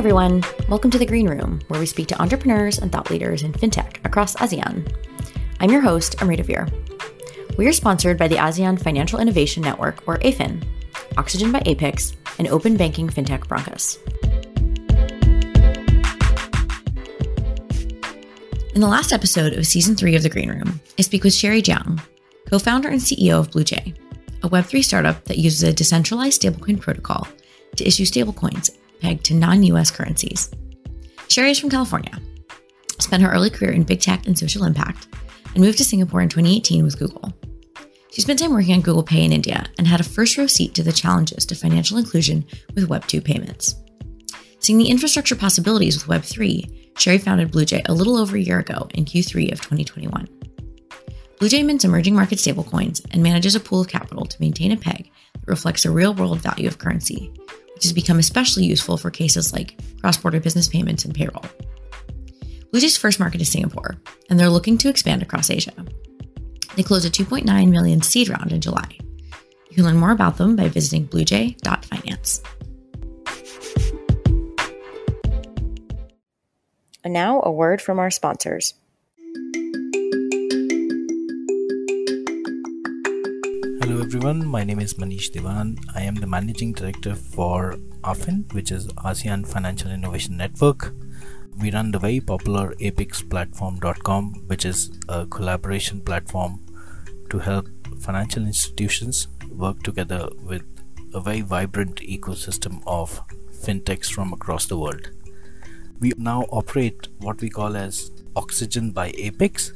everyone. Welcome to the Green Room, where we speak to entrepreneurs and thought leaders in fintech across ASEAN. I'm your host, Amrita Veer. We are sponsored by the ASEAN Financial Innovation Network, or AFIN, Oxygen by Apex, and open banking fintech Brankas. In the last episode of season three of The Green Room, I speak with Sherry Jiang, co founder and CEO of BlueJay, a Web3 startup that uses a decentralized stablecoin protocol to issue stablecoins pegged to non US currencies. Sherry is from California, spent her early career in big tech and social impact, and moved to Singapore in 2018 with Google. She spent time working on Google Pay in India and had a first row seat to the challenges to financial inclusion with Web2 payments. Seeing the infrastructure possibilities with Web3, Sherry founded BlueJay a little over a year ago in Q3 of 2021. BlueJay mints emerging market stablecoins and manages a pool of capital to maintain a peg that reflects the real world value of currency, which has become especially useful for cases like cross border business payments and payroll. BlueJay's first market is Singapore, and they're looking to expand across Asia. They closed a 2.9 million seed round in July. You can learn more about them by visiting bluejay.finance. And now, a word from our sponsors. Hello everyone, my name is Manish Devan. I am the managing director for AFIN, which is ASEAN Financial Innovation Network. We run the very popular apexplatform.com, which is a collaboration platform to help financial institutions work together with a very vibrant ecosystem of fintechs from across the world. We now operate what we call as Oxygen by Apex,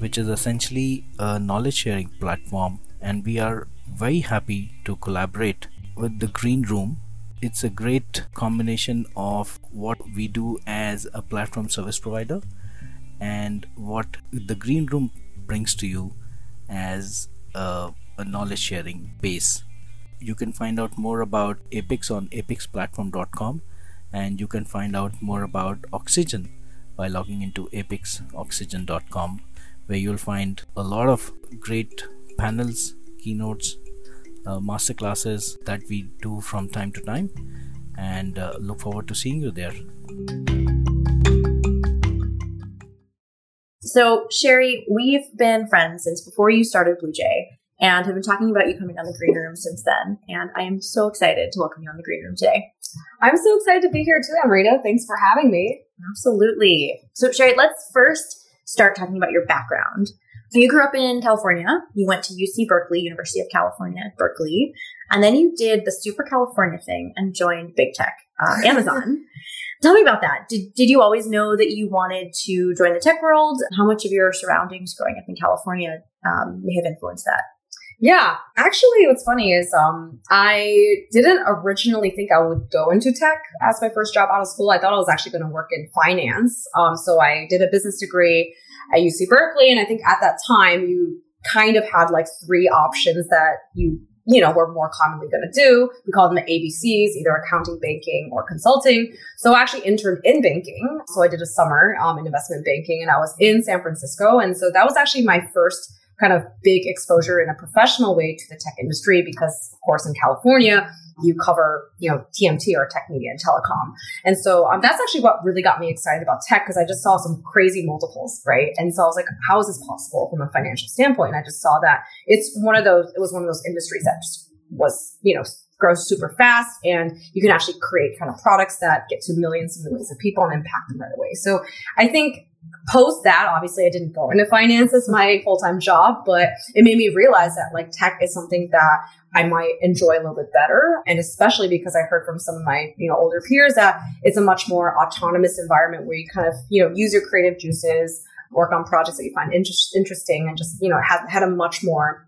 which is essentially a knowledge sharing platform and we are very happy to collaborate with the Green Room. It's a great combination of what we do as a platform service provider and what the Green Room brings to you as a, a knowledge sharing base. You can find out more about Apex on apexplatform.com and you can find out more about Oxygen by logging into apexoxygen.com where you'll find a lot of great panels, keynotes, uh, master classes that we do from time to time, and uh, look forward to seeing you there. So, Sherry, we've been friends since before you started BlueJay and have been talking about you coming on the Green Room since then. And I am so excited to welcome you on the Green Room today. I'm so excited to be here too, Amrita. Thanks for having me. Absolutely. So, Sherry, let's first start talking about your background. So you grew up in California. You went to UC Berkeley, University of California Berkeley, and then you did the super California thing and joined big tech, uh, Amazon. Tell me about that. Did, did you always know that you wanted to join the tech world? How much of your surroundings growing up in California um, may have influenced that? Yeah, actually, what's funny is um, I didn't originally think I would go into tech as my first job out of school. I thought I was actually going to work in finance. Um, so I did a business degree at UC Berkeley. And I think at that time, you kind of had like three options that you you know, were more commonly going to do. We call them the ABCs, either accounting, banking, or consulting. So I actually interned in banking. So I did a summer um, in investment banking and I was in San Francisco. And so that was actually my first kind of big exposure in a professional way to the tech industry because, of course, in California, you cover, you know, TMT or tech media and telecom. And so um, that's actually what really got me excited about tech because I just saw some crazy multiples, right? And so I was like, how is this possible from a financial standpoint? And I just saw that it's one of those, it was one of those industries that just was, you know, grows super fast and you can actually create kind of products that get to millions and millions of people and impact them right away. So I think post that, obviously I didn't go into finance as my full-time job, but it made me realize that like tech is something that I might enjoy a little bit better. And especially because I heard from some of my, you know, older peers that it's a much more autonomous environment where you kind of, you know, use your creative juices, work on projects that you find inter- interesting and just, you know, had, had a much more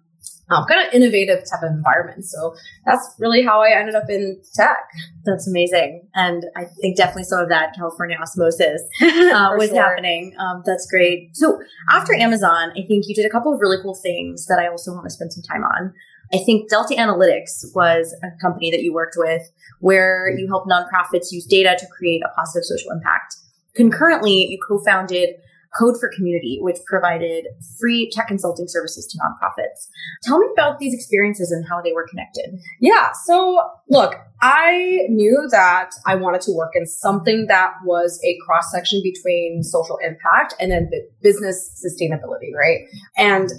um, kind of innovative type of environment. So that's really how I ended up in tech. That's amazing. And I think definitely some of that California osmosis uh, was sure. happening. Um, that's great. So after Amazon, I think you did a couple of really cool things that I also want to spend some time on. I think Delta Analytics was a company that you worked with where you help nonprofits use data to create a positive social impact. Concurrently, you co-founded Code for Community, which provided free tech consulting services to nonprofits. Tell me about these experiences and how they were connected. Yeah. So, look, I knew that I wanted to work in something that was a cross section between social impact and then business sustainability, right? And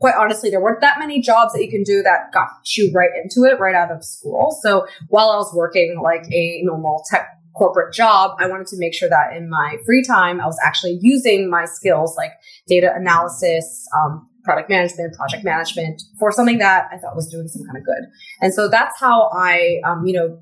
quite honestly, there weren't that many jobs that you can do that got you right into it right out of school. So while I was working like a normal tech corporate job, I wanted to make sure that in my free time, I was actually using my skills like data analysis, um, product management, project management for something that I thought was doing some kind of good. And so that's how I, um, you know,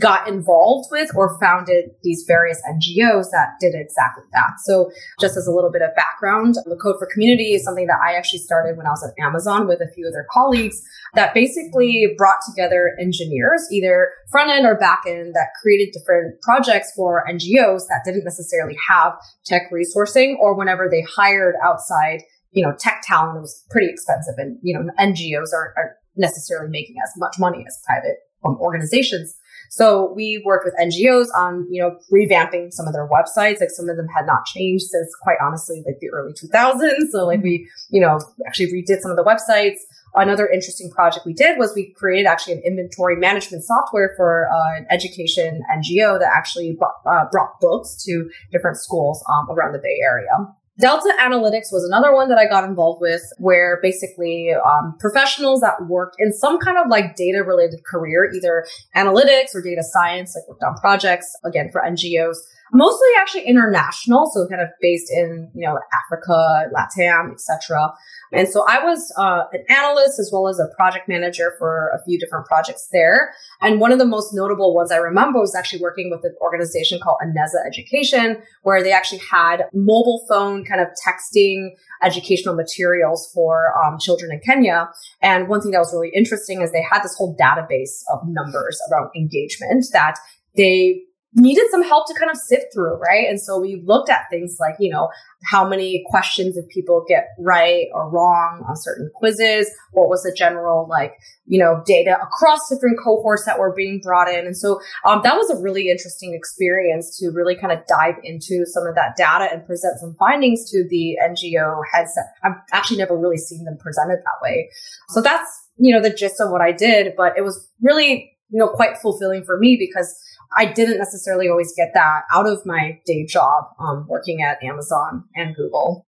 got involved with or founded these various NGOs that did exactly that. So just as a little bit of background, the Code for Community is something that I actually started when I was at Amazon with a few of their colleagues that basically brought together engineers, either front end or back end, that created different projects for NGOs that didn't necessarily have tech resourcing or whenever they hired outside you know, tech talent was pretty expensive and, you know, NGOs aren't, aren't necessarily making as much money as private um, organizations. So we worked with NGOs on, you know, revamping some of their websites. Like some of them had not changed since quite honestly, like the early 2000s. So like we, you know, actually redid some of the websites. Another interesting project we did was we created actually an inventory management software for uh, an education NGO that actually brought, uh, brought books to different schools um, around the Bay Area. Delta Analytics was another one that I got involved with, where basically um, professionals that worked in some kind of like data related career, either analytics or data science, like worked on projects, again, for NGOs, mostly actually international. So kind of based in, you know, Africa, LATAM, etc. And so I was uh, an analyst as well as a project manager for a few different projects there. And one of the most notable ones I remember was actually working with an organization called Eneza Education, where they actually had mobile phone kind of texting educational materials for um, children in Kenya. And one thing that was really interesting is they had this whole database of numbers around engagement that they needed some help to kind of sift through, right? And so we looked at things like, you know, how many questions did people get right or wrong on certain quizzes? What was the general, like, you know, data across different cohorts that were being brought in? And so um, that was a really interesting experience to really kind of dive into some of that data and present some findings to the NGO heads I've actually never really seen them presented that way. So that's, you know, the gist of what I did, but it was really, you know, quite fulfilling for me because I didn't necessarily always get that out of my day job um, working at Amazon and Google.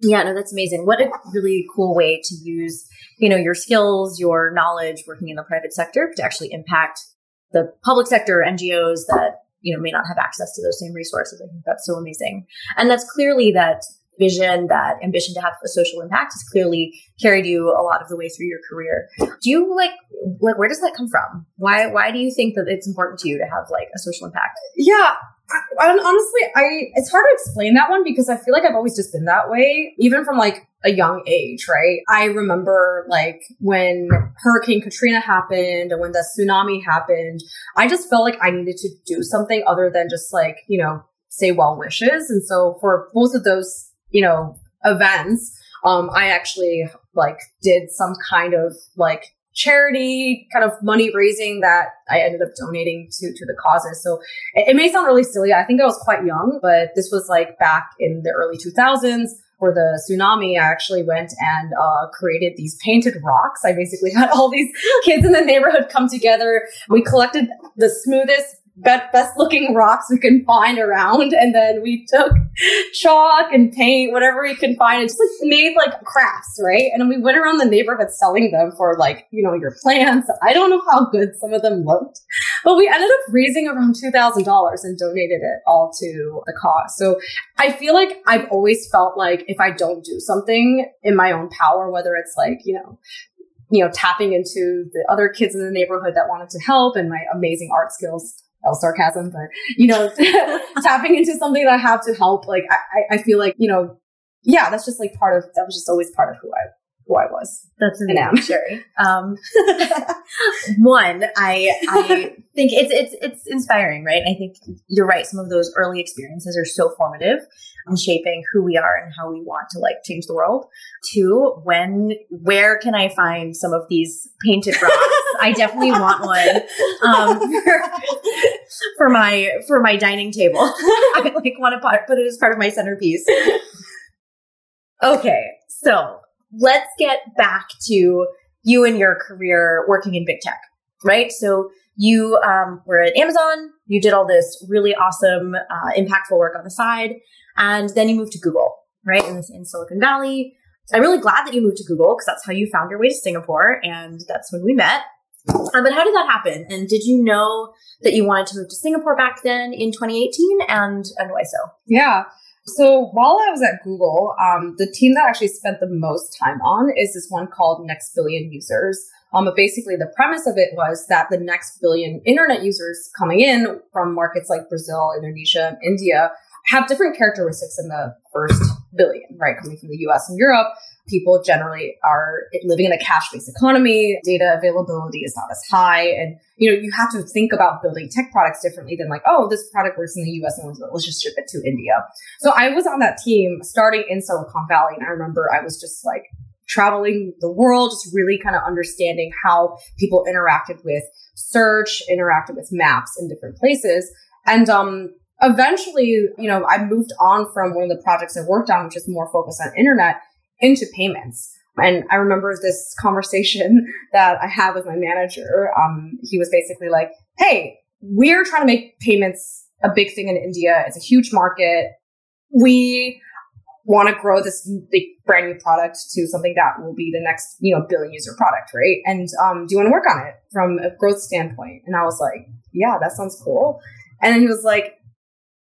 Yeah, no, that's amazing. What a really cool way to use, you know, your skills, your knowledge working in the private sector to actually impact the public sector, NGOs that, you know, may not have access to those same resources. I think that's so amazing. And that's clearly that vision, that ambition to have a social impact has clearly carried you a lot of the way through your career. Do you like like where does that come from? Why why do you think that it's important to you to have like a social impact? Yeah, I, honestly, I it's hard to explain that one because I feel like I've always just been that way, even from like a young age, right? I remember like when Hurricane Katrina happened and when the tsunami happened, I just felt like I needed to do something other than just like, you know, say well wishes. And so for both of those you know, events, um, I actually like did some kind of like charity kind of money raising that I ended up donating to to the causes. So it, it, may sound really silly. I think I was quite young, but this was like back in the early 2000s for the tsunami. I actually went and uh, created these painted rocks. I basically had all these kids in the neighborhood come together. We collected the smoothest best looking rocks we can find around. And then we took chalk and paint, whatever we can find, and just like made like crafts, right? And we went around the neighborhood selling them for like, you know, your plants. I don't know how good some of them looked, but we ended up raising around $2,000 and donated it all to the cause. So I feel like I've always felt like if I don't do something in my own power, whether it's like, you know, you know, tapping into the other kids in the neighborhood that wanted to help and my amazing art skills, sarcasm, but you know, tapping into something that I have to help. Like I, I feel like you know, yeah, that's just like part of that was just always part of who I who I was. That's amazing, Sherry. Um, one, I I think it's it's it's inspiring, right? I think you're right. Some of those early experiences are so formative in shaping who we are and how we want to like change the world. Two, when where can I find some of these painted rocks? I definitely want one um, for, for, my for my dining table. I like want to put it as part of my centerpiece. Okay, so let's get back to you and your career working in big tech, right? So you um, were at Amazon. You did all this really awesome, uh, impactful work on the side, and then you moved to Google, right? In, in Silicon Valley. I'm really glad that you moved to Google because that's how you found your way to Singapore, and that's when we met. Uh, but how did that happen? And did you know that you wanted to move to Singapore back then in 2018, and and why so? Yeah. So while I was at Google, um, the team that actually spent the most time on is this one called Next Billion Users. Um, but basically, the premise of it was that the next billion internet users coming in from markets like Brazil, Indonesia, India have different characteristics than the first billion, right? Coming from the US and Europe, people generally are living in a cash based economy. Data availability is not as high. And, you know, you have to think about building tech products differently than like, oh, this product works in the US and let's just ship it to India. So I was on that team starting in Silicon Valley. And I remember I was just like traveling the world, just really kind of understanding how people interacted with search, interacted with maps in different places. And, um, eventually, you know, I moved on from one of the projects I worked on, which is more focused on internet into payments. And I remember this conversation that I had with my manager. Um, he was basically like, Hey, we're trying to make payments a big thing in India. It's a huge market. We want to grow this big brand new product to something that will be the next, you know, billion user product, right? And um, do you want to work on it from a growth standpoint? And I was like, yeah, that sounds cool. And then he was like,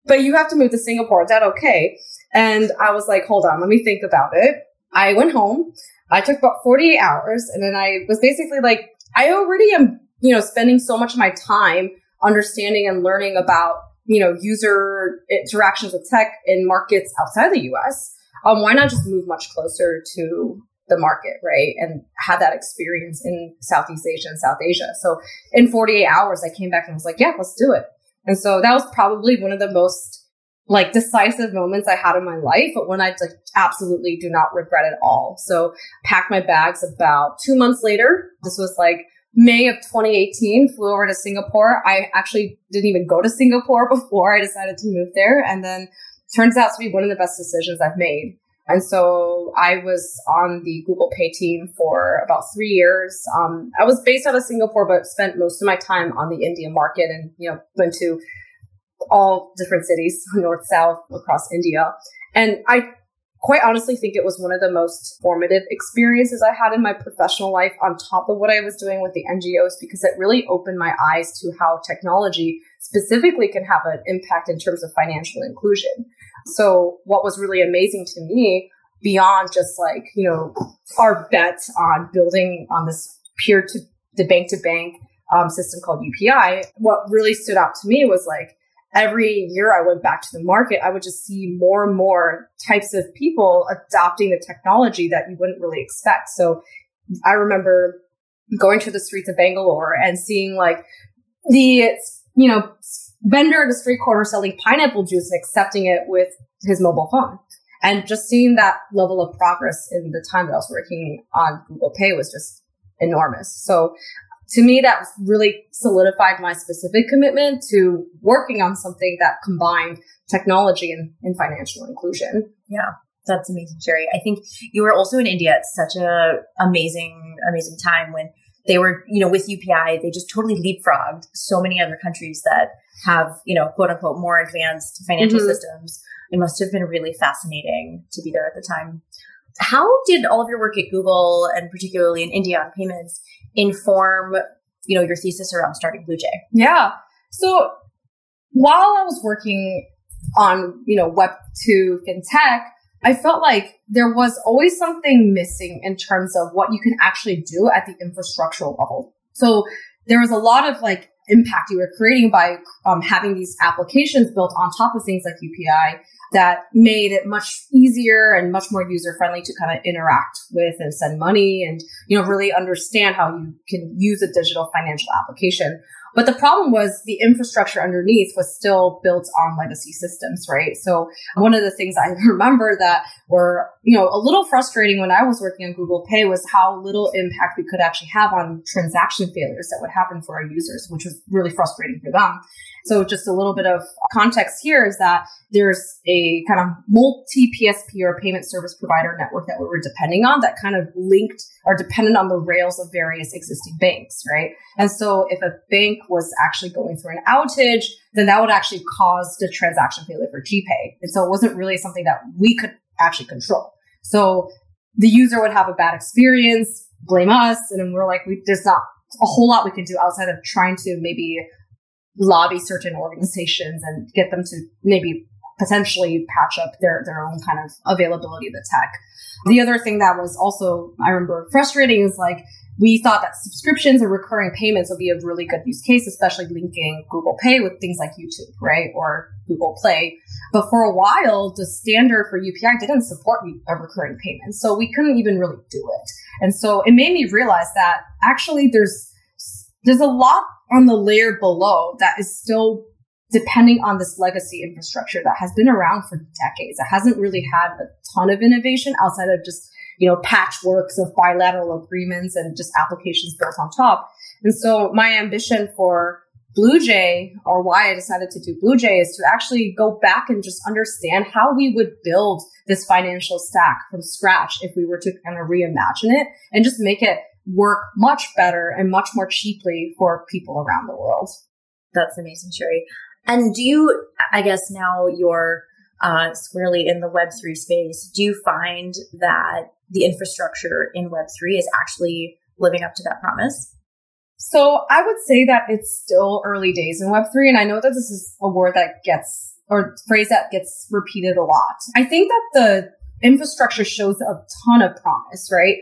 but you have to move to Singapore. Is that okay? And I was like, hold on, let me think about it. I went home. I took about 48 hours and then I was basically like, I already am, you know, spending so much of my time understanding and learning about, you know, user interactions with tech in markets outside the US. Um, why not just move much closer to the market, right? And have that experience in Southeast Asia and South Asia. So in 48 hours, I came back and was like, yeah, let's do it. And so that was probably one of the most like decisive moments I had in my life, but when I like, absolutely do not regret it all. So packed my bags about two months later. This was like May of 2018, flew over to Singapore. I actually didn't even go to Singapore before I decided to move there. And then turns out to be one of the best decisions I've made. And so I was on the Google Pay team for about three years. Um, I was based out of Singapore, but spent most of my time on the India market and, you know, went to all different cities, north, south, across India. And I quite honestly think it was one of the most formative experiences I had in my professional life on top of what I was doing with the NGOs because it really opened my eyes to how technology specifically can have an impact in terms of financial inclusion. So what was really amazing to me beyond just like, you know, our bet on building on this peer to the bank to bank um, system called UPI, what really stood out to me was like, every year I went back to the market, I would just see more and more types of people adopting the technology that you wouldn't really expect. So I remember going to the streets of Bangalore and seeing like the, you know, vendor at the street corner selling pineapple juice and accepting it with his mobile phone. And just seeing that level of progress in the time that I was working on Google Pay was just enormous. So to me, that really solidified my specific commitment to working on something that combined technology and, and financial inclusion. Yeah. That's amazing, Sherry. I think you were also in India at such a amazing, amazing time when they were, you know, with UPI, they just totally leapfrogged so many other countries that have, you know, quote unquote, more advanced financial mm-hmm. systems. It must have been really fascinating to be there at the time. How did all of your work at Google and particularly in India on payments inform, you know, your thesis around starting BlueJay? Yeah. So while I was working on, you know, Web 2 FinTech, I felt like there was always something missing in terms of what you can actually do at the infrastructural level. So there was a lot of like impact you were creating by um, having these applications built on top of things like UPI that made it much easier and much more user friendly to kind of interact with and send money and you know really understand how you can use a digital financial application But the problem was the infrastructure underneath was still built on legacy systems, right? So one of the things I remember that were, you know, a little frustrating when I was working on Google Pay was how little impact we could actually have on transaction failures that would happen for our users, which was really frustrating for them. So just a little bit of context here is that there's a kind of multi PSP or payment service provider network that we were depending on that kind of linked or dependent on the rails of various existing banks, right? And so if a bank was actually going through an outage, then that would actually cause the transaction failure for GPay. And so it wasn't really something that we could actually control. So the user would have a bad experience, blame us, and then we're like, we, there's not a whole lot we can do outside of trying to maybe lobby certain organizations and get them to maybe potentially patch up their, their own kind of availability of the tech. The other thing that was also, I remember frustrating is like, we thought that subscriptions and recurring payments would be a really good use case, especially linking Google Pay with things like YouTube, right? Or Google Play. But for a while, the standard for UPI didn't support a recurring payment. So we couldn't even really do it. And so it made me realize that actually there's, there's a lot on the layer below that is still depending on this legacy infrastructure that has been around for decades. It hasn't really had a ton of innovation outside of just, you know, patchworks of bilateral agreements and just applications built on top. And so my ambition for Bluejay or why I decided to do Bluejay is to actually go back and just understand how we would build this financial stack from scratch if we were to kind of reimagine it and just make it work much better and much more cheaply for people around the world. That's amazing, Sherry. And do you, I guess now you're uh, squarely in the Web3 space, do you find that the infrastructure in Web3 is actually living up to that promise? So I would say that it's still early days in Web3. And I know that this is a word that gets, or phrase that gets repeated a lot. I think that the infrastructure shows a ton of promise, right?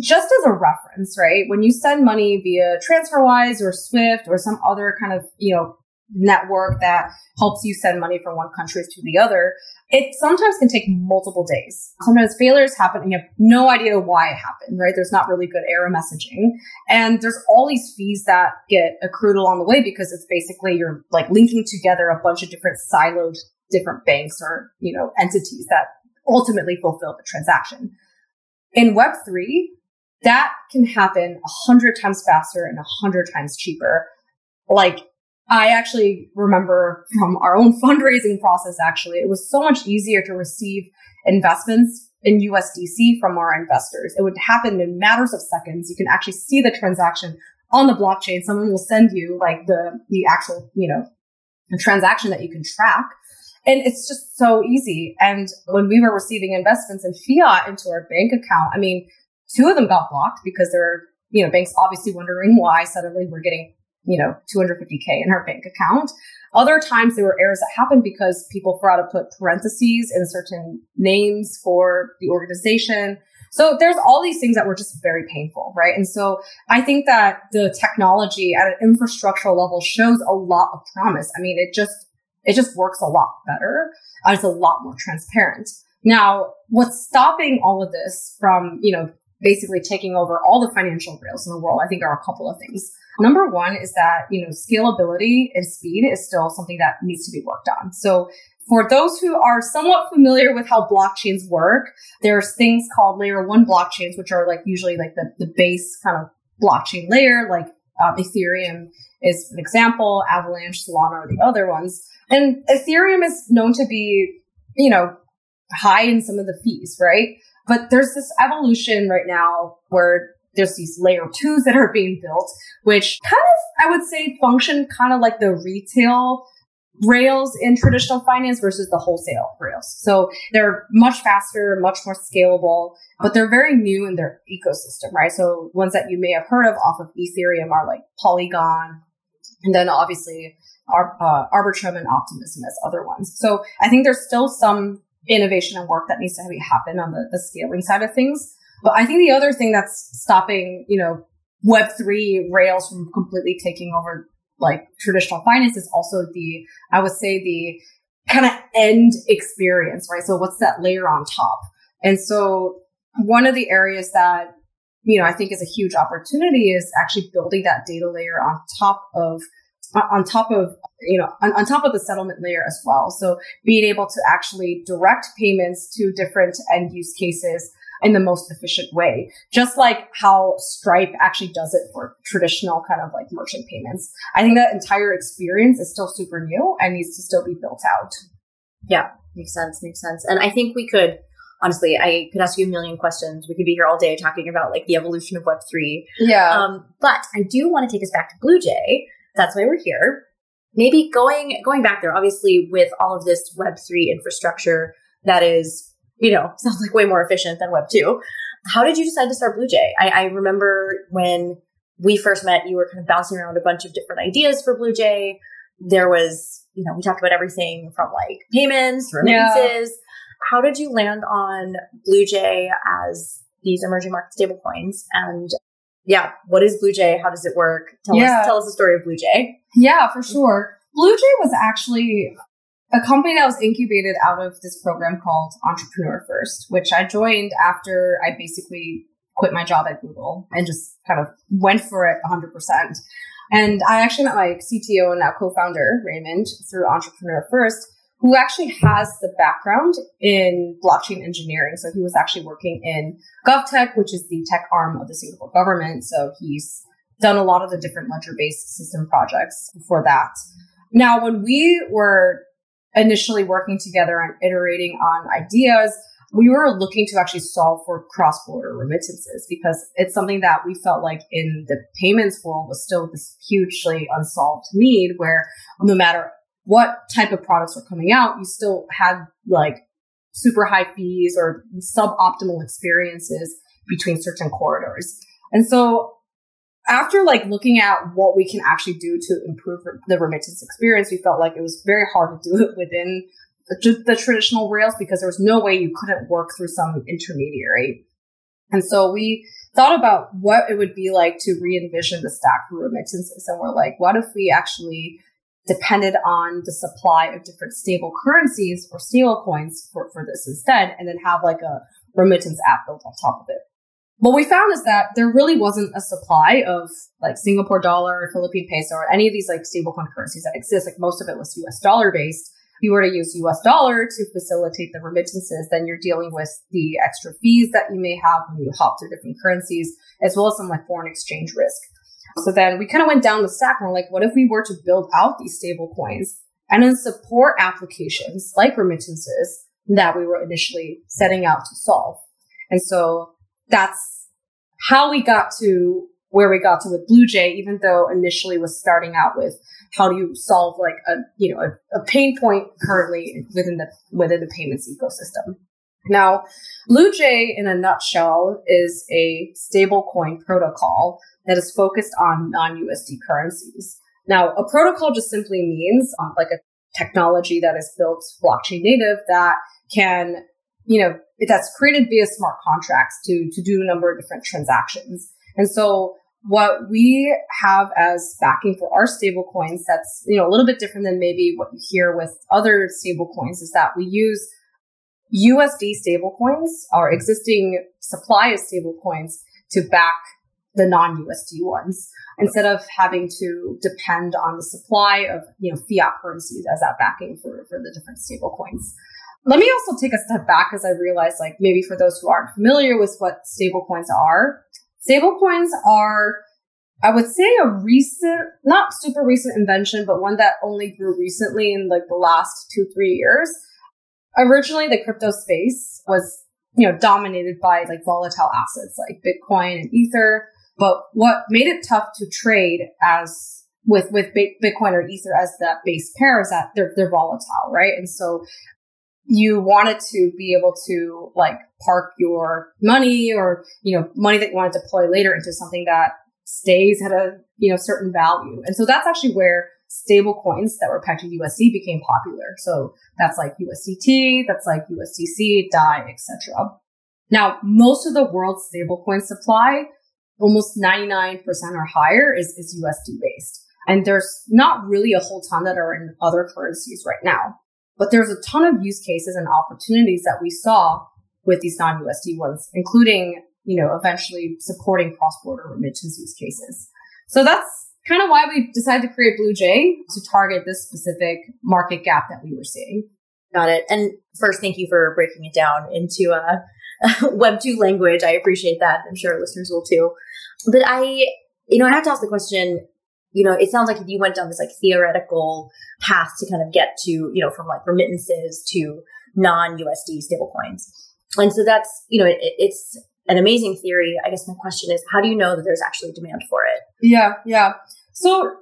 just as a reference, right? When you send money via TransferWise or Swift or some other kind of, you know, network that helps you send money from one country to the other, it sometimes can take multiple days. Sometimes failures happen and you have no idea why it happened, right? There's not really good error messaging. And there's all these fees that get accrued along the way because it's basically you're like linking together a bunch of different siloed different banks or, you know, entities that ultimately fulfill the transaction. In Web3, that can happen a hundred times faster and a hundred times cheaper. Like I actually remember from our own fundraising process, actually, it was so much easier to receive investments in USDC from our investors. It would happen in matters of seconds. You can actually see the transaction on the blockchain. Someone will send you like the, the actual, you know, transaction that you can track. And it's just so easy. And when we were receiving investments in fiat into our bank account, I mean, Two of them got blocked because they're, you know, banks obviously wondering why suddenly we're getting, you know, 250K in her bank account. Other times there were errors that happened because people forgot to put parentheses in certain names for the organization. So there's all these things that were just very painful, right? And so I think that the technology at an infrastructural level shows a lot of promise. I mean, it just, it just works a lot better. It's a lot more transparent. Now, what's stopping all of this from, you know, basically taking over all the financial rails in the world, I think are a couple of things. Number one is that, you know, scalability and speed is still something that needs to be worked on. So for those who are somewhat familiar with how blockchains work, there's things called layer one blockchains, which are like usually like the, the base kind of blockchain layer, like um, Ethereum is an example, Avalanche, Solana are the other ones. And Ethereum is known to be, you know, high in some of the fees, right? But there's this evolution right now where there's these layer twos that are being built, which kind of, I would say, function kind of like the retail rails in traditional finance versus the wholesale rails. So they're much faster, much more scalable, but they're very new in their ecosystem, right? So ones that you may have heard of off of Ethereum are like Polygon, and then obviously Ar- uh, Arbitrum and Optimism as other ones. So I think there's still some innovation and work that needs to happen on the, the scaling side of things. But I think the other thing that's stopping, you know, Web3 Rails from completely taking over like traditional finance is also the, I would say the kind of end experience, right? So what's that layer on top? And so one of the areas that, you know, I think is a huge opportunity is actually building that data layer on top of on top of you know on, on top of the settlement layer as well. So being able to actually direct payments to different end use cases in the most efficient way, just like how Stripe actually does it for traditional kind of like merchant payments. I think that entire experience is still super new and needs to still be built out. Yeah, makes sense. Makes sense. And I think we could honestly, I could ask you a million questions. We could be here all day talking about like the evolution of Web3. Yeah. Um, but I do want to take us back to Bluejay. That's why we're here. Maybe going going back there, obviously, with all of this Web3 infrastructure that is, you know, sounds like way more efficient than Web 2. How did you decide to start BlueJay? I, I remember when we first met, you were kind of bouncing around a bunch of different ideas for BlueJay. There was, you know, we talked about everything from like payments, remittances. Yeah how did you land on BlueJay as these emerging market stablecoins? And yeah, what is BlueJay? How does it work? Tell yeah. us tell us the story of BlueJay. Yeah, for sure. BlueJay was actually a company that was incubated out of this program called Entrepreneur First, which I joined after I basically quit my job at Google and just kind of went for it 100%. And I actually met my CTO and now co-founder, Raymond, through Entrepreneur First who actually has the background in blockchain engineering. So he was actually working in GovTech, which is the tech arm of the Singapore government. So he's done a lot of the different ledger based system projects for that. Now, when we were initially working together and iterating on ideas, we were looking to actually solve for cross border remittances because it's something that we felt like in the payments world was still this hugely unsolved need where no matter what type of products were coming out, you still had like super high fees or suboptimal experiences between certain corridors. And so after like looking at what we can actually do to improve the remittance experience, we felt like it was very hard to do it within the, the traditional rails because there was no way you couldn't work through some intermediary. And so we thought about what it would be like to re-envision the stack for remittances. And we're like, what if we actually depended on the supply of different stable currencies or stable coins for, for this instead, and then have like a remittance app built on top of it. What we found is that there really wasn't a supply of like Singapore dollar, or Philippine peso, or any of these like stablecoin currencies that exist. Like most of it was US dollar based. If you were to use US dollar to facilitate the remittances, then you're dealing with the extra fees that you may have when you hop to different currencies, as well as some like foreign exchange risk. So then we kind of went down the stack and we're like, what if we were to build out these stable coins and then support applications like remittances that we were initially setting out to solve? And so that's how we got to where we got to with Bluejay, even though initially was starting out with how do you solve like a, you know, a, a pain point currently within the, within the payments ecosystem. Now, Bluejay in a nutshell is a stablecoin protocol that is focused on non-USD currencies. Now, a protocol just simply means um, like a technology that is built blockchain native that can, you know, that's created via smart contracts to, to do a number of different transactions. And so what we have as backing for our stable coins that's, you know, a little bit different than maybe what you hear with other stable coins is that we use USD stablecoins, our existing supply of stablecoins to back the non-USD ones instead of having to depend on the supply of you know fiat currencies as that backing for, for the different stable coins. Let me also take a step back as I realize like maybe for those who aren't familiar with what stablecoins are, stablecoins are I would say a recent, not super recent invention, but one that only grew recently in like the last two, three years. Originally, the crypto space was, you know, dominated by like volatile assets like Bitcoin and Ether. But what made it tough to trade as with with Bitcoin or Ether as the base pair is that they're they're volatile, right? And so you wanted to be able to like park your money or you know money that you want to deploy later into something that stays at a you know certain value. And so that's actually where stable coins that were pegged to USD became popular. So that's like USDT, that's like USDC, DAI, etc. Now, most of the world's stablecoin supply almost 99% or higher is, is USD based. And there's not really a whole ton that are in other currencies right now. But there's a ton of use cases and opportunities that we saw with these non-USD ones, including, you know, eventually supporting cross-border remittance use cases. So that's kind of why we decided to create Bluejay to target this specific market gap that we were seeing. Got it. And first, thank you for breaking it down into a, Web two language. I appreciate that. I'm sure listeners will too. But I, you know, I have to ask the question. You know, it sounds like you went down this like theoretical path to kind of get to, you know, from like remittances to non USD stablecoins. And so that's, you know, it, it's an amazing theory. I guess my question is, how do you know that there's actually demand for it? Yeah, yeah. So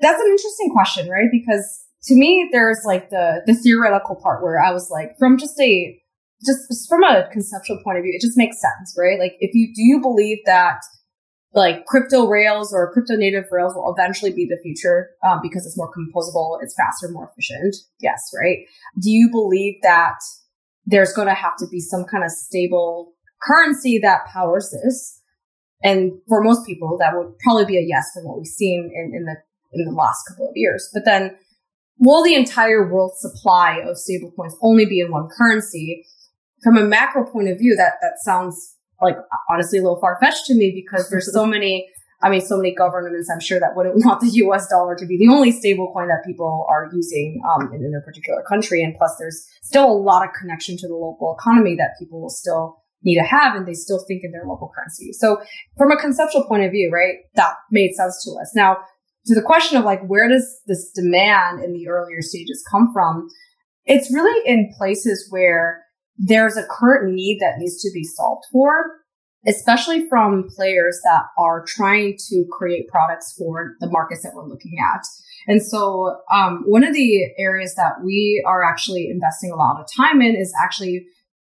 that's an interesting question, right? Because to me, there's like the the theoretical part where I was like, from just a just from a conceptual point of view, it just makes sense, right? Like, if you do you believe that like crypto rails or crypto native rails will eventually be the future um, because it's more composable, it's faster, more efficient. Yes, right. Do you believe that there's going to have to be some kind of stable currency that powers this. And for most people, that would probably be a yes from what we've seen in, in the in the last couple of years. But then, will the entire world supply of stablecoins only be in one currency? From a macro point of view, that that sounds like honestly a little far fetched to me because there's so many. I mean, so many governments, I'm sure that wouldn't want the US dollar to be the only stable coin that people are using um, in, in, a particular country. And plus, there's still a lot of connection to the local economy that people will still need to have and they still think in their local currency. So from a conceptual point of view, right, that made sense to us. Now, to the question of like, where does this demand in the earlier stages come from? It's really in places where there's a current need that needs to be solved for, especially from players that are trying to create products for the markets that we're looking at. And so, um, one of the areas that we are actually investing a lot of time in is actually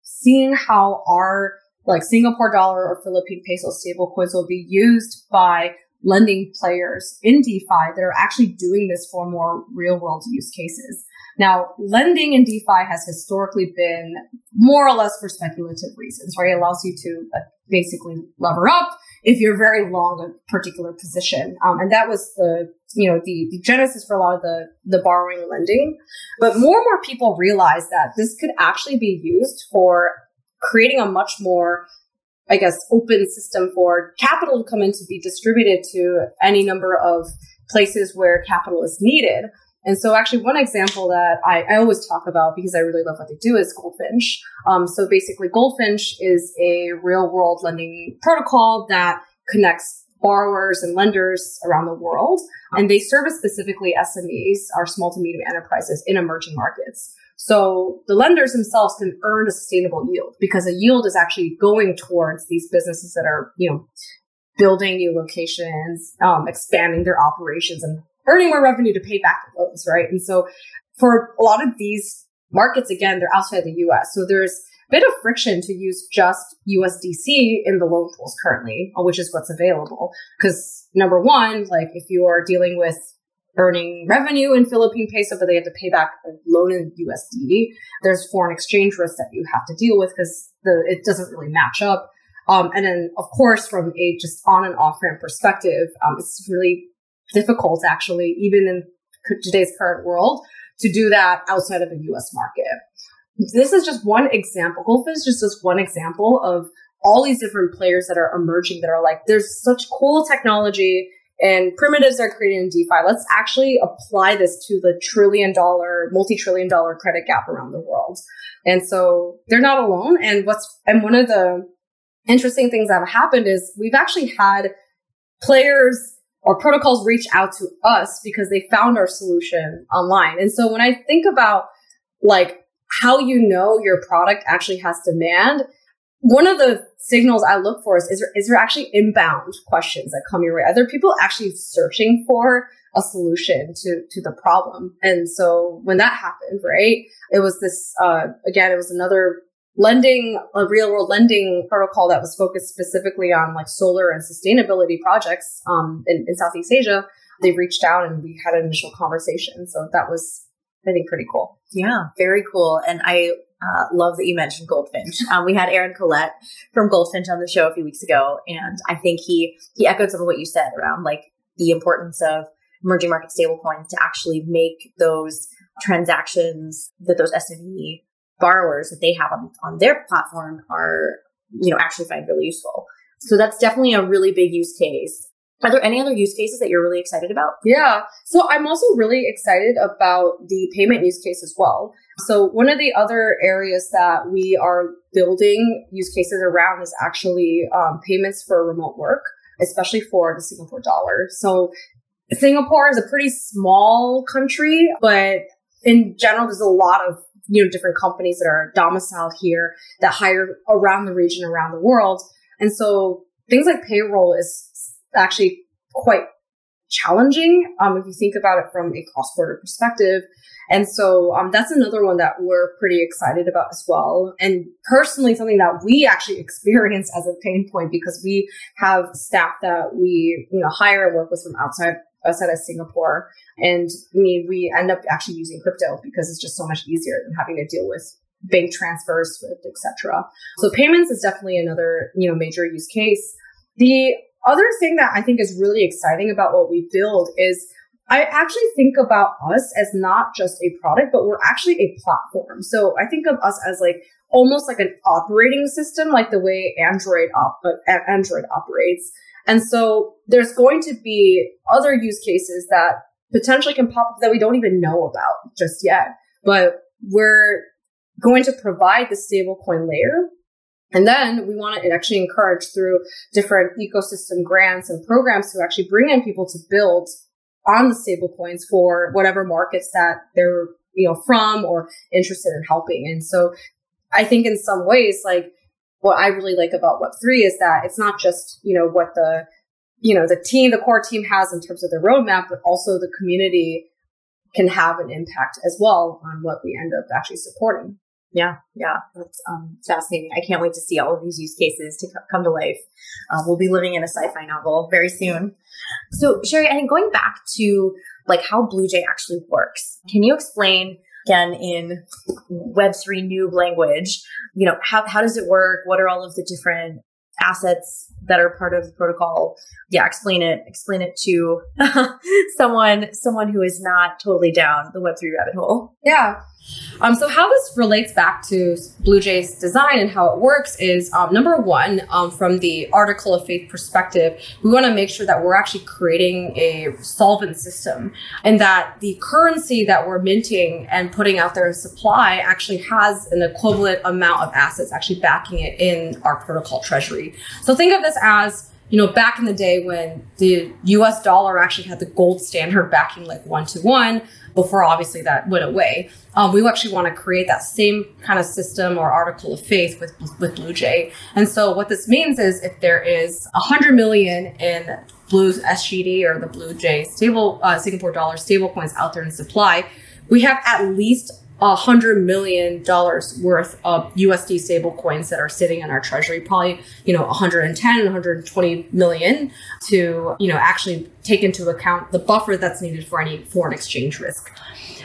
seeing how our like Singapore dollar or Philippine peso stablecoins will be used by lending players in DeFi that are actually doing this for more real world use cases. Now, lending in DeFi has historically been more or less for speculative reasons, right? It allows you to basically lever up if you're very long a particular position. Um, and that was the, you know, the, the genesis for a lot of the, the borrowing and lending. But more and more people realize that this could actually be used for creating a much more I guess, open system for capital to come in to be distributed to any number of places where capital is needed. And so actually one example that I, I, always talk about because I really love what they do is Goldfinch. Um, so basically Goldfinch is a real world lending protocol that connects borrowers and lenders around the world. And they service specifically SMEs, our small to medium enterprises in emerging markets. So the lenders themselves can earn a sustainable yield because a yield is actually going towards these businesses that are, you know, building new locations, um, expanding their operations and earning more revenue to pay back the loans, right? And so for a lot of these markets, again, they're outside the US. So there's a bit of friction to use just USDC in the loan pools currently, which is what's available. Because number one, like if you are dealing with earning revenue in Philippine peso, but they have to pay back a loan in USD, there's foreign exchange risk that you have to deal with because it doesn't really match up. Um, and then, of course, from a just on and off ramp perspective, um, it's really difficult actually, even in today's current world, to do that outside of the US market. This is just one example. Goldfinch is just, just one example of all these different players that are emerging that are like, there's such cool technology and primitives are created in DeFi. Let's actually apply this to the trillion dollar, multi trillion dollar credit gap around the world. And so they're not alone. And what's, and one of the interesting things that have happened is we've actually had players or protocols reach out to us because they found our solution online. And so when I think about like how you know your product actually has demand, one of the signals I look for is, is there, is there actually inbound questions that come your way? Are there people actually searching for a solution to, to the problem? And so when that happened, right, it was this, uh, again, it was another lending, a real world lending protocol that was focused specifically on like solar and sustainability projects um, in, in Southeast Asia. They reached out and we had an initial conversation. So that was, I think, pretty cool. Yeah, very cool. And I uh, love that you mentioned Goldfinch. Um, we had Aaron Collette from Goldfinch on the show a few weeks ago, and I think he he echoed some of what you said around like the importance of emerging market stablecoins to actually make those transactions that those SME borrowers that they have on, on their platform are, you know, actually find really useful. So that's definitely a really big use case. Are there any other use cases that you're really excited about? Yeah. So I'm also really excited about the payment use case as well. So one of the other areas that we are building use cases around is actually um, payments for remote work, especially for the Singapore dollar. So Singapore is a pretty small country, but in general, there's a lot of you know different companies that are domiciled here that hire around the region, around the world, and so things like payroll is actually quite challenging um, if you think about it from a cross-border perspective. And so um, that's another one that we're pretty excited about as well. And personally, something that we actually experience as a pain point because we have staff that we you know hire and work with from outside outside of Singapore. And I mean, we end up actually using crypto because it's just so much easier than having to deal with bank transfers, Swift, etc. So payments is definitely another you know major use case. The other thing that I think is really exciting about what we build is I actually think about us as not just a product, but we're actually a platform. So I think of us as like almost like an operating system, like the way Android op- uh, Android operates. And so there's going to be other use cases that potentially can pop up that we don't even know about just yet. But we're going to provide the stablecoin layer and then we want to actually encourage through different ecosystem grants and programs to actually bring in people to build on the stable coins for whatever markets that they're, you know, from or interested in helping. And so I think in some ways, like what I really like about Web3 is that it's not just, you know, what the, you know, the team, the core team has in terms of the roadmap, but also the community can have an impact as well on what we end up actually supporting. Yeah, yeah, that's um, fascinating. I can't wait to see all of these use cases to come to life. Uh, we'll be living in a sci-fi novel very soon. So, Sherry, I think going back to like how Bluejay actually works, can you explain again in Web3 noob language? You know, how how does it work? What are all of the different assets that are part of the protocol? Yeah, explain it. Explain it to someone someone who is not totally down the Web3 rabbit hole. Yeah. Um, so how this relates back to Bluejay's design and how it works is um, number one, um, from the article of faith perspective, we want to make sure that we're actually creating a solvent system and that the currency that we're minting and putting out there in supply actually has an equivalent amount of assets actually backing it in our protocol treasury. So think of this as you know, back in the day when the US dollar actually had the gold standard backing like one to one, before obviously that went away. Um, we actually want to create that same kind of system or article of faith with with Bluejay. And so what this means is if there is a hundred million in Blue SGD or the Bluejay stable uh, Singapore dollar stable coins out there in supply, we have at least hundred million dollars worth of USD stable coins that are sitting in our treasury, probably, you know, 110, 120 million to, you know, actually take into account the buffer that's needed for any foreign exchange risk.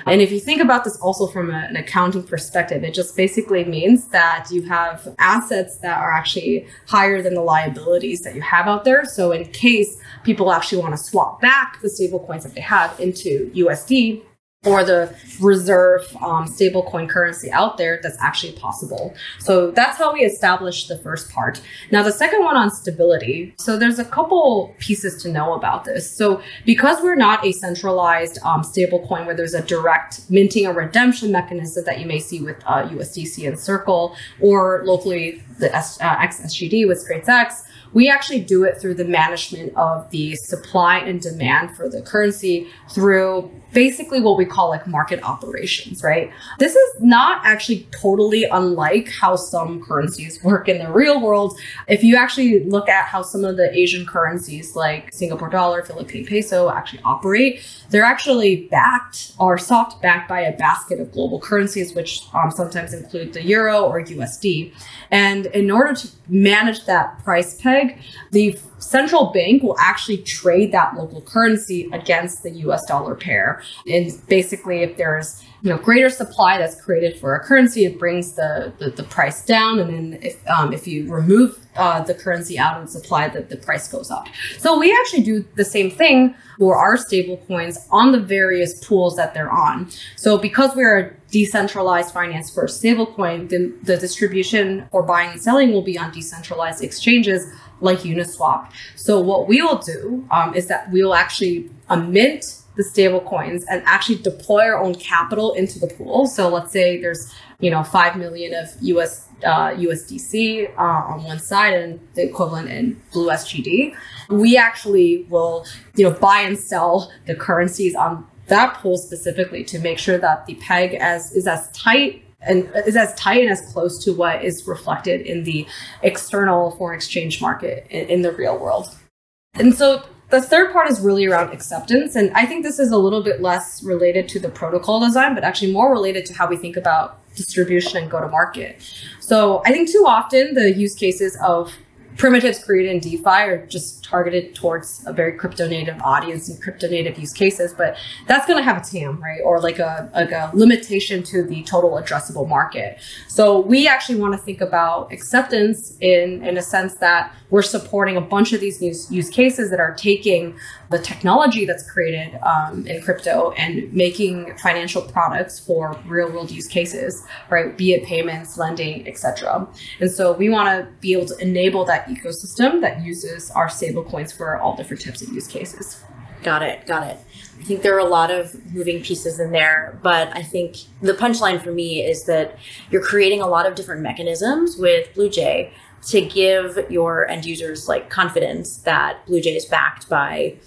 And if you think about this also from a, an accounting perspective, it just basically means that you have assets that are actually higher than the liabilities that you have out there. So in case people actually want to swap back the stable coins that they have into USD, or the reserve um, stablecoin currency out there that's actually possible. So that's how we established the first part. Now, the second one on stability. So there's a couple pieces to know about this. So because we're not a centralized um, stablecoin where there's a direct minting or redemption mechanism that you may see with uh, USDC and Circle or locally the S- uh, XSGD with X we actually do it through the management of the supply and demand for the currency through basically what we call like market operations, right? This is not actually totally unlike how some currencies work in the real world. If you actually look at how some of the Asian currencies like Singapore dollar, Philippine peso actually operate, they're actually backed or soft backed by a basket of global currencies, which um, sometimes include the euro or USD. And in order to manage that price peg, the central bank will actually trade that local currency against the US dollar pair. And basically, if there's you know greater supply that's created for a currency, it brings the, the, the price down. And then if, um, if you remove uh, the currency out of supply, that the price goes up. So we actually do the same thing for our stable coins on the various pools that they're on. So because we're decentralized finance for stablecoin, then the distribution or buying and selling will be on decentralized exchanges like Uniswap. So what we will do um, is that we will actually mint the stable coins and actually deploy our own capital into the pool. So let's say there's you know five million of US uh, USDC uh, on one side and the equivalent in Blue SGD. We actually will you know buy and sell the currencies on that pool specifically to make sure that the peg as is as tight and is as tight and as close to what is reflected in the external foreign exchange market in, in the real world. And so the third part is really around acceptance. And I think this is a little bit less related to the protocol design, but actually more related to how we think about distribution and go to market. So I think too often the use cases of primitives created in DeFi are just targeted towards a very crypto native audience and crypto native use cases, but that's going to have a TAM, right? Or like a, like a limitation to the total addressable market. So we actually want to think about acceptance in, in a sense that we're supporting a bunch of these use, use cases that are taking the technology that's created um, in crypto and making financial products for real world use cases, right? Be it payments, lending, etc. And so we want to be able to enable that ecosystem that uses our stable coins for all different types of use cases. Got it. Got it. I think there are a lot of moving pieces in there, but I think the punchline for me is that you're creating a lot of different mechanisms with Bluejay to give your end users like confidence that Bluejay is backed by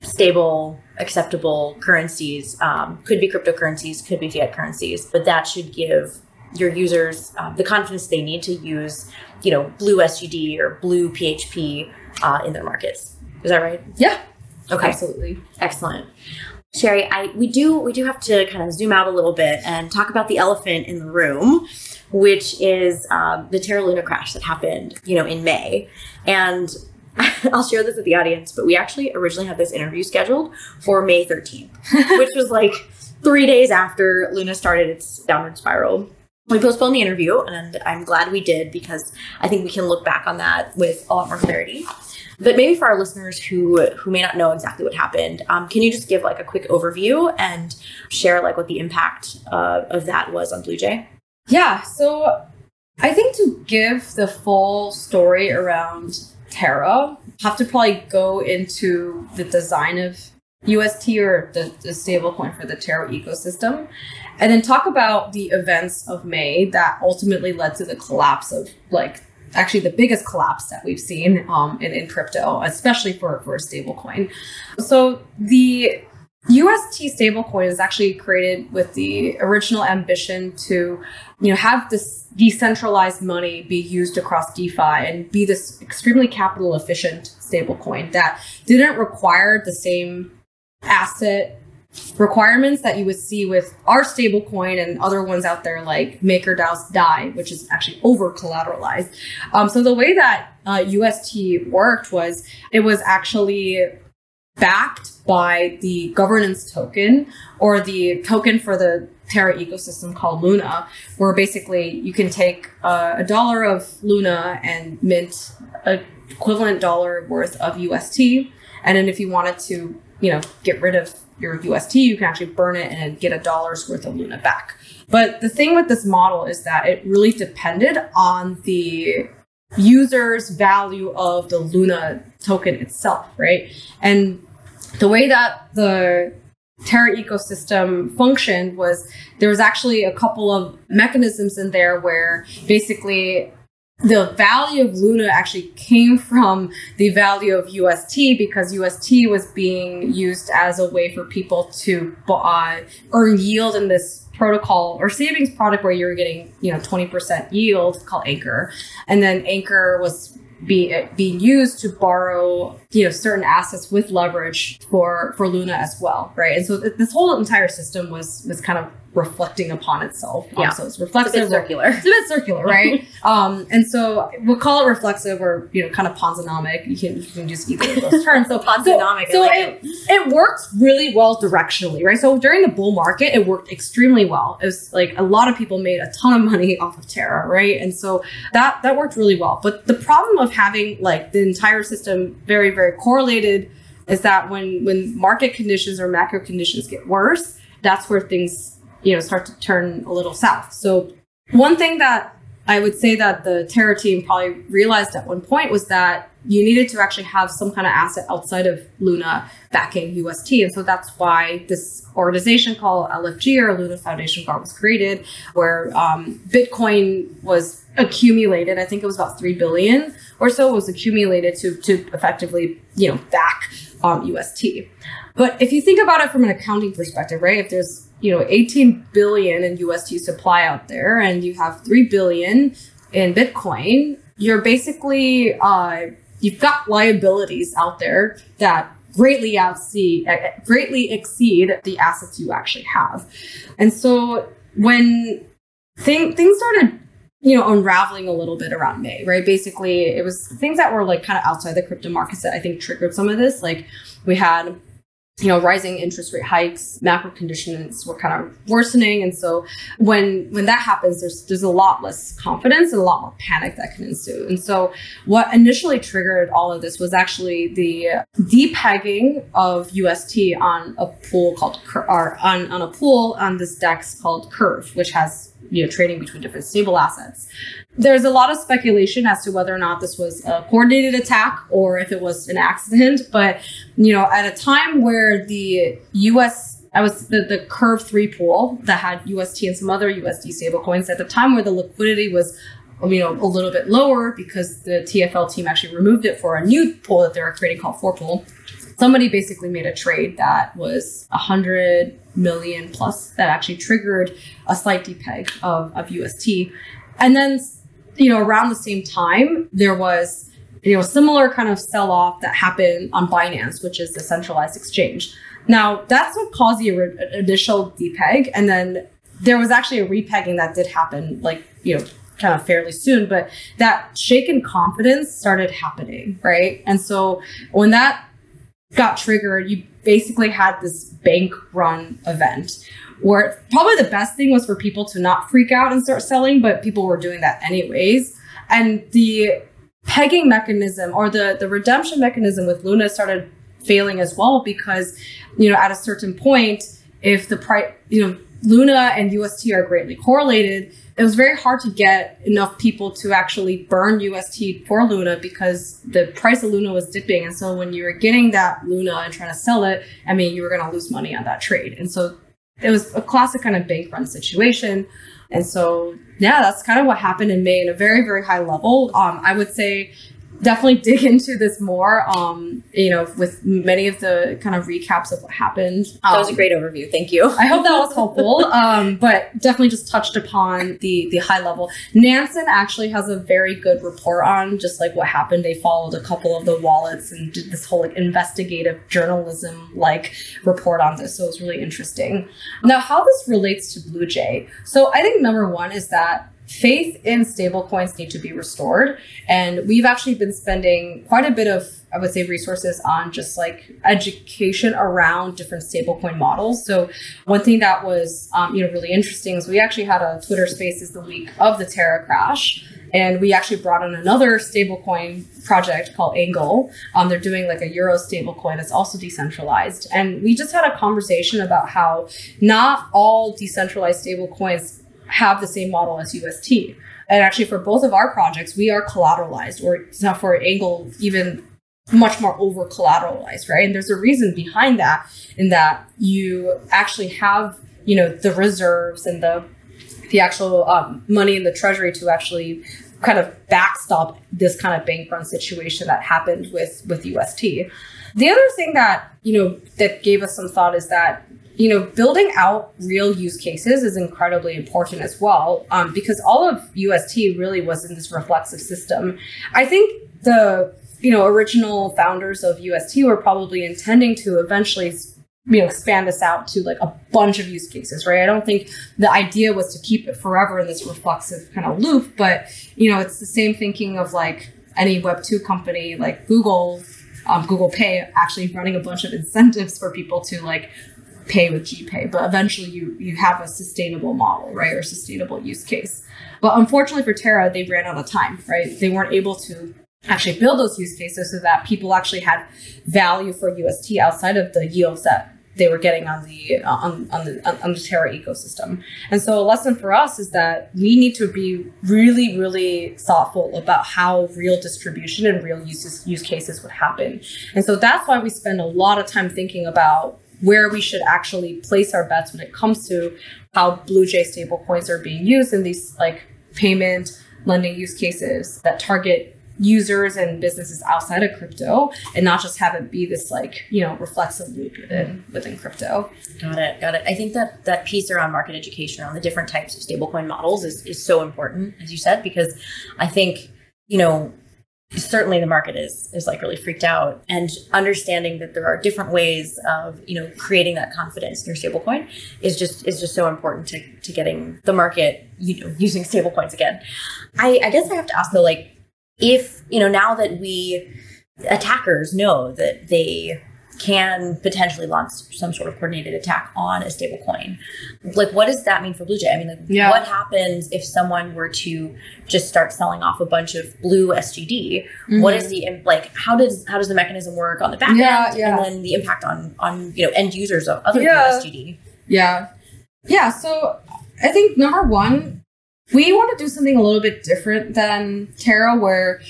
stable, acceptable currencies. Um, could be cryptocurrencies, could be fiat currencies, but that should give your users uh, the confidence they need to use, you know, Blue SGD or Blue PHP uh, in their markets. Is that right? Yeah. Okay. Absolutely. Excellent. Sherry, I we do we do have to kind of zoom out a little bit and talk about the elephant in the room, which is um, the Terra Luna crash that happened, you know, in May, and I'll share this with the audience, but we actually originally had this interview scheduled for May 13th, which was like three days after Luna started its downward spiral. We postponed the interview, and I'm glad we did because I think we can look back on that with a lot more clarity. But maybe for our listeners who who may not know exactly what happened, um, can you just give like a quick overview and share like what the impact uh, of that was on Bluejay? Yeah. So I think to give the full story around Terra, have to probably go into the design of UST or the, the stablecoin for the Terra ecosystem, and then talk about the events of May that ultimately led to the collapse of like actually the biggest collapse that we've seen um, in, in crypto, especially for, for a stablecoin. So the UST stablecoin is actually created with the original ambition to, you know, have this decentralized money be used across DeFi and be this extremely capital efficient stablecoin that didn't require the same asset requirements that you would see with our stablecoin and other ones out there like MakerDAO's DAI, which is actually over collateralized. Um, so the way that uh, UST worked was it was actually backed by the governance token or the token for the Terra ecosystem called Luna, where basically you can take uh, a dollar of Luna and mint a equivalent dollar worth of UST. And then if you wanted to, you know, get rid of your UST, you can actually burn it and get a dollar's worth of Luna back. But the thing with this model is that it really depended on the user's value of the Luna token itself, right? And the way that the Terra ecosystem functioned was there was actually a couple of mechanisms in there where basically the value of Luna actually came from the value of UST because UST was being used as a way for people to uh, earn yield in this protocol or savings product where you're getting you know 20% yield called Anchor, and then Anchor was be being used to borrow you know certain assets with leverage for for Luna as well, right? And so th- this whole entire system was was kind of reflecting upon itself. Yeah. Um, so it's reflexive. It's a bit circular. It's a bit circular, right? um, and so we'll call it reflexive or, you know, kind of ponzonomic. You can, you can just either of those terms. So Ponzonomic, So, so like it, it worked really well directionally, right? So during the bull market, it worked extremely well. It was like a lot of people made a ton of money off of Terra, right? And so that, that worked really well. But the problem of having like the entire system very, very correlated is that when, when market conditions or macro conditions get worse, that's where things you know start to turn a little south. So one thing that I would say that the Terra team probably realized at one point was that you needed to actually have some kind of asset outside of Luna backing UST. And so that's why this organization called LFG or Luna Foundation Guard was created, where um, Bitcoin was accumulated. I think it was about 3 billion or so was accumulated to, to effectively, you know, back um, UST. But if you think about it from an accounting perspective, right? If there's you know 18 billion in UST supply out there, and you have 3 billion in Bitcoin, you're basically uh, you've got liabilities out there that greatly exceed greatly exceed the assets you actually have. And so when thing, things started you know unraveling a little bit around May, right? Basically, it was things that were like kind of outside the crypto markets that I think triggered some of this. Like we had you know rising interest rate hikes macro conditions were kind of worsening. And so when when that happens there's there's a lot less confidence and a lot more panic that can ensue. And so what initially triggered all of this was actually the depegging of ust on a pool called or on, on a pool on this dex called curve which has you know trading between different stable assets there's a lot of speculation as to whether or not this was a coordinated attack or if it was an accident. But, you know, at a time where the US, I was the, the Curve 3 pool that had UST and some other USD stablecoins, at the time where the liquidity was um, you know, a little bit lower because the TFL team actually removed it for a new pool that they were creating called Four Pool. Somebody basically made a trade that was a hundred million plus that actually triggered a slight depeg of, of UST. And then you know, around the same time, there was, you know, a similar kind of sell off that happened on Binance, which is a centralized exchange. Now, that's what caused the initial depeg. And then there was actually a repegging that did happen, like, you know, kind of fairly soon, but that shaken confidence started happening, right? And so when that got triggered, you basically had this bank run event where probably the best thing was for people to not freak out and start selling, but people were doing that anyways. And the pegging mechanism or the, the redemption mechanism with Luna started failing as well because, you know, at a certain point, if the price, you know, Luna and UST are greatly correlated, it was very hard to get enough people to actually burn UST for Luna because the price of Luna was dipping. And so when you were getting that Luna and trying to sell it, I mean, you were going to lose money on that trade. And so it was a classic kind of bank run situation. And so, yeah, that's kind of what happened in May in a very, very high level. Um, I would say definitely dig into this more. Um, you know, with many of the kind of recaps of what happened. Um, that was a um, great overview. Thank you. I hope that was helpful. Um, but definitely just touched upon the the high level. Nansen actually has a very good report on just like what happened. They followed a couple of the wallets and did this whole like investigative journalism like report on this. So it was really interesting. Now, how this relates to Bluejay. So I think number one is that faith in stablecoins need to be restored. And we've actually been spending quite a bit of, I would say, resources on just like education around different stablecoin models. So one thing that was, um, you know, really interesting is we actually had a Twitter Spaces the week of the Terra crash. And we actually brought in another stablecoin project called Angle. Um, they're doing like a Euro stablecoin that's also decentralized. And we just had a conversation about how not all decentralized stablecoins have the same model as UST. And actually, for both of our projects, we are collateralized, or for Angle, even much more over collateralized, right? And there's a reason behind that, in that you actually have, you know, the reserves and the the actual um, money in the treasury to actually kind of backstop this kind of bank run situation that happened with with UST. The other thing that you know that gave us some thought is that you know, building out real use cases is incredibly important as well, um, because all of UST really was in this reflexive system. I think the you know original founders of UST were probably intending to eventually you know expand this out to like a bunch of use cases right i don't think the idea was to keep it forever in this reflexive kind of loop but you know it's the same thinking of like any web 2 company like google um, google pay actually running a bunch of incentives for people to like pay with GPay, but eventually you you have a sustainable model, right, or sustainable use case. But unfortunately for Terra, they ran out of time, right? They weren't able to actually build those use cases so that people actually had value for UST outside of the yields that they were getting on the uh, on, on the on the Terra ecosystem. And so a lesson for us is that we need to be really really thoughtful about how real distribution and real uses use cases would happen. And so that's why we spend a lot of time thinking about where we should actually place our bets when it comes to how Bluejay stablecoins are being used in these like payment lending use cases that target users and businesses outside of crypto and not just have it be this like you know reflexive loop within within crypto. Got it got it. I think that that piece around market education around the different types of stablecoin models is, is so important as you said because i think you know certainly the market is is like really freaked out and understanding that there are different ways of you know creating that confidence in your stablecoin is just is just so important to, to getting the market you know using stablecoins again. I i guess i have to ask though like if you know now that we attackers know that they can potentially launch some sort of coordinated attack on a stable coin. Like, what does that mean for Bluejay? I mean, like, yeah. what happens if someone were to just start selling off a bunch of blue SGD? Mm-hmm. What is the like? How does how does the mechanism work on the back yeah, end, yeah. and then the impact on on you know end users of other yeah. SGD? Yeah, yeah. So I think number one, we want to do something a little bit different than Terra, where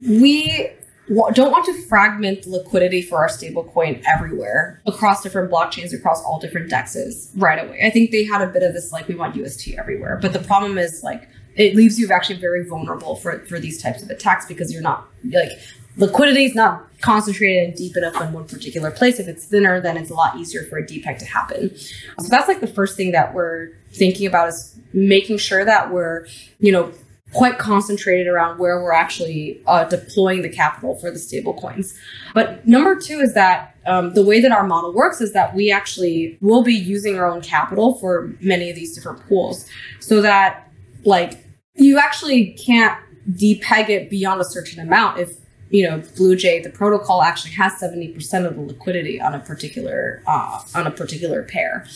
we don't want to fragment the liquidity for our stablecoin everywhere across different blockchains, across all different dexes right away. I think they had a bit of this like we want UST everywhere, but the problem is like it leaves you actually very vulnerable for for these types of attacks because you're not like liquidity is not concentrated and deep enough in one particular place. If it's thinner, then it's a lot easier for a depeg to happen. So that's like the first thing that we're thinking about is making sure that we're, you know, quite concentrated around where we're actually uh, deploying the capital for the stable coins. But number two is that um, the way that our model works is that we actually will be using our own capital for many of these different pools so that like you actually can't depeg it beyond a certain amount if you know bluejay the protocol actually has 70% of the liquidity on a particular uh, on a particular pair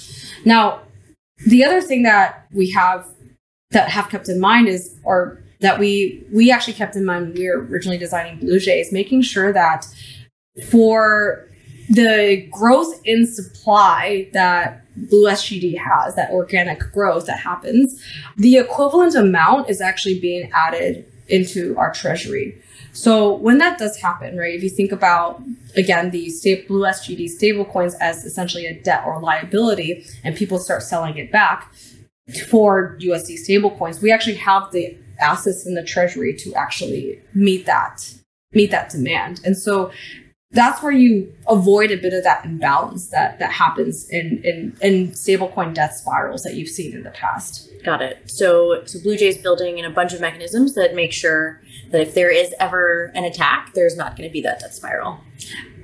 now the other thing that we have that have kept in mind is, or that we we actually kept in mind when we were originally designing Bluejay is making sure that for the growth in supply that Blue SGD has, that organic growth that happens, the equivalent amount is actually being added into our treasury. So when that does happen, right, if you think about again the state Blue SGD stablecoins as essentially a debt or liability, and people start selling it back, for USD stablecoins, we actually have the assets in the treasury to actually meet that meet that demand. And so that's where you avoid a bit of that imbalance that that happens in in, in stablecoin death spirals that you've seen in the past. Got it. So so Bluejay is building in a bunch of mechanisms that make sure that if there is ever an attack, there's not going to be that death spiral.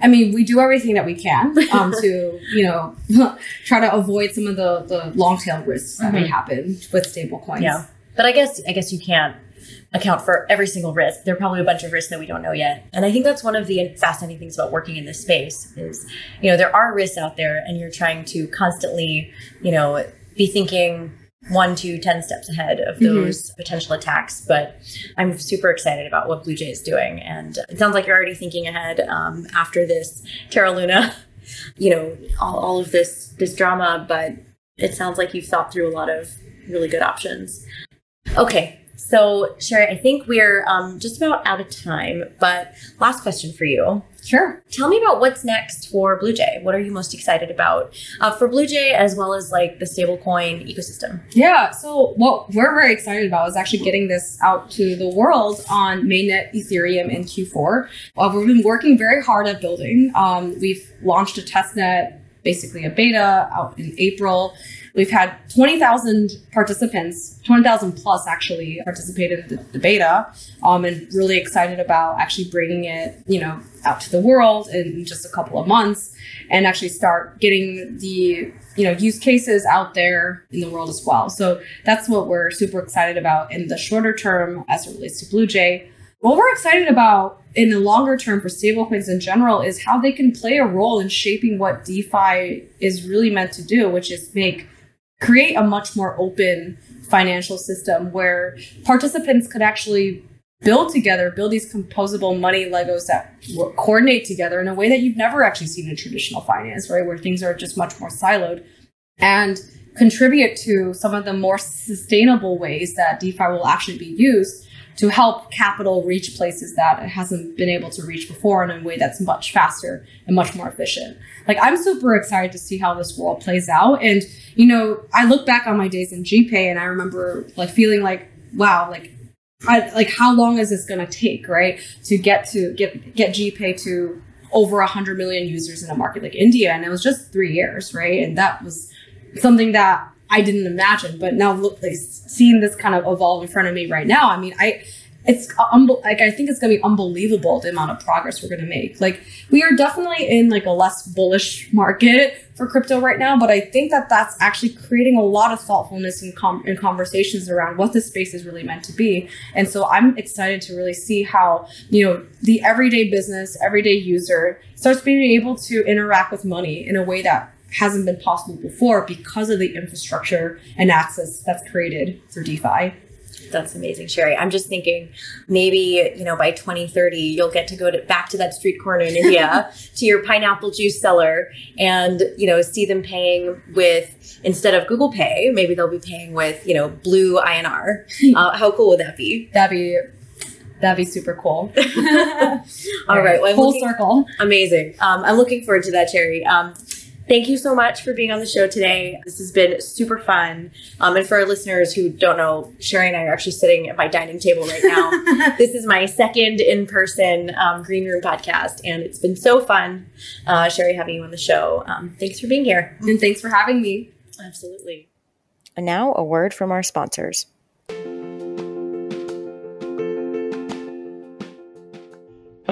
I mean, we do everything that we can um, to, you know, try to avoid some of the, the long tail risks that mm-hmm. may happen with stable coins. Yeah. But I guess I guess you can't account for every single risk. There are probably a bunch of risks that we don't know yet. And I think that's one of the fascinating things about working in this space is, you know, there are risks out there and you're trying to constantly, you know, be thinking one to 10 steps ahead of mm-hmm. those mm-hmm. potential attacks. But I'm super excited about what Bluejay is doing. And it sounds like you're already thinking ahead um, after this Terra Luna, you know, all, all of this, this drama. But it sounds like you've thought through a lot of really good options. Okay, so, Sherry, I think we're um, just about out of time, but last question for you. Sure. Tell me about what's next for Bluejay. What are you most excited about uh, for Bluejay as well as like the stablecoin ecosystem? Yeah. So, what we're very excited about is actually getting this out to the world on mainnet Ethereum in Q4. Uh, we've been working very hard at building. Um, we've launched a testnet, basically a beta out in April. We've had 20,000 participants, 20,000 plus actually participated in the, the beta, um, and really excited about actually bringing it, you know, out to the world in just a couple of months and actually start getting the you know use cases out there in the world as well. So that's what we're super excited about in the shorter term as it relates to bluejay what we're excited about in the longer term for stablecoins in general is how they can play a role in shaping what defi is really meant to do which is make create a much more open financial system where participants could actually build together, build these composable money Legos that coordinate together in a way that you've never actually seen in traditional finance, right? Where things are just much more siloed and contribute to some of the more sustainable ways that DeFi will actually be used to help capital reach places that it hasn't been able to reach before in a way that's much faster and much more efficient. Like I'm super excited to see how this world plays out. And, you know, I look back on my days in GPay and I remember like feeling like, wow, like I, like how long is this going to take, right, to get to get get GPay to over 100 million users in a market like India, and it was just three years, right? And that was something that I didn't imagine. But now, look, like seeing this kind of evolve in front of me right now, I mean, I it's um, like I think it's gonna be unbelievable the amount of progress we're gonna make. Like we are definitely in like a less bullish market for crypto right now, but I think that that's actually creating a lot of thoughtfulness and com- in conversations around what this space is really meant to be. And so I'm excited to really see how you know the everyday business, everyday user starts being able to interact with money in a way that hasn't been possible before because of the infrastructure and access that's created through DeFi. That's amazing, Sherry. I'm just thinking maybe, you know, by 2030, you'll get to go to, back to that street corner in India to your pineapple juice seller and, you know, see them paying with, instead of Google Pay, maybe they'll be paying with, you know, blue INR. Uh, how cool would that be? That'd be That'd be super cool. All right. Well, Full looking, circle. Amazing. Um, I'm looking forward to that, Sherry. Um, Thank you so much for being on the show today. This has been super fun. Um, and for our listeners who don't know, Sherry and I are actually sitting at my dining table right now. this is my second in person um, Green Room podcast, and it's been so fun, uh, Sherry, having you on the show. Um, thanks for being here. And thanks for having me. Absolutely. And now, a word from our sponsors.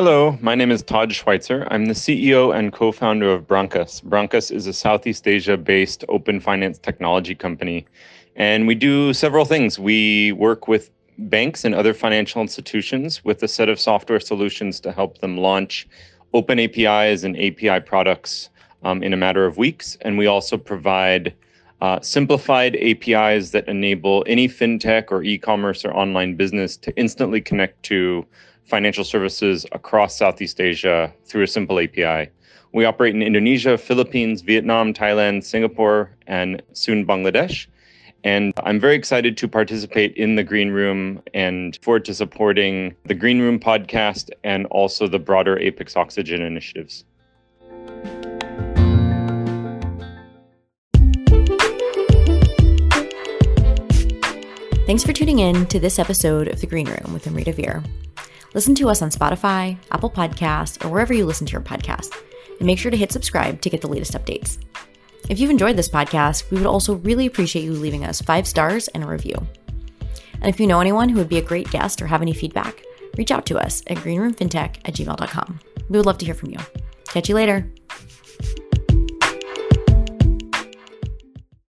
Hello, my name is Todd Schweitzer. I'm the CEO and co founder of Brankas. Brankas is a Southeast Asia based open finance technology company. And we do several things. We work with banks and other financial institutions with a set of software solutions to help them launch open APIs and API products um, in a matter of weeks. And we also provide uh, simplified APIs that enable any fintech or e commerce or online business to instantly connect to financial services across Southeast Asia through a simple API. We operate in Indonesia, Philippines, Vietnam, Thailand, Singapore, and soon Bangladesh. And I'm very excited to participate in the Green Room and forward to supporting the Green Room podcast and also the broader Apex Oxygen initiatives. Thanks for tuning in to this episode of The Green Room with Amrita Veer. Listen to us on Spotify, Apple Podcasts, or wherever you listen to your podcast. And make sure to hit subscribe to get the latest updates. If you've enjoyed this podcast, we would also really appreciate you leaving us five stars and a review. And if you know anyone who would be a great guest or have any feedback, reach out to us at greenroomfintech at gmail.com. We would love to hear from you. Catch you later.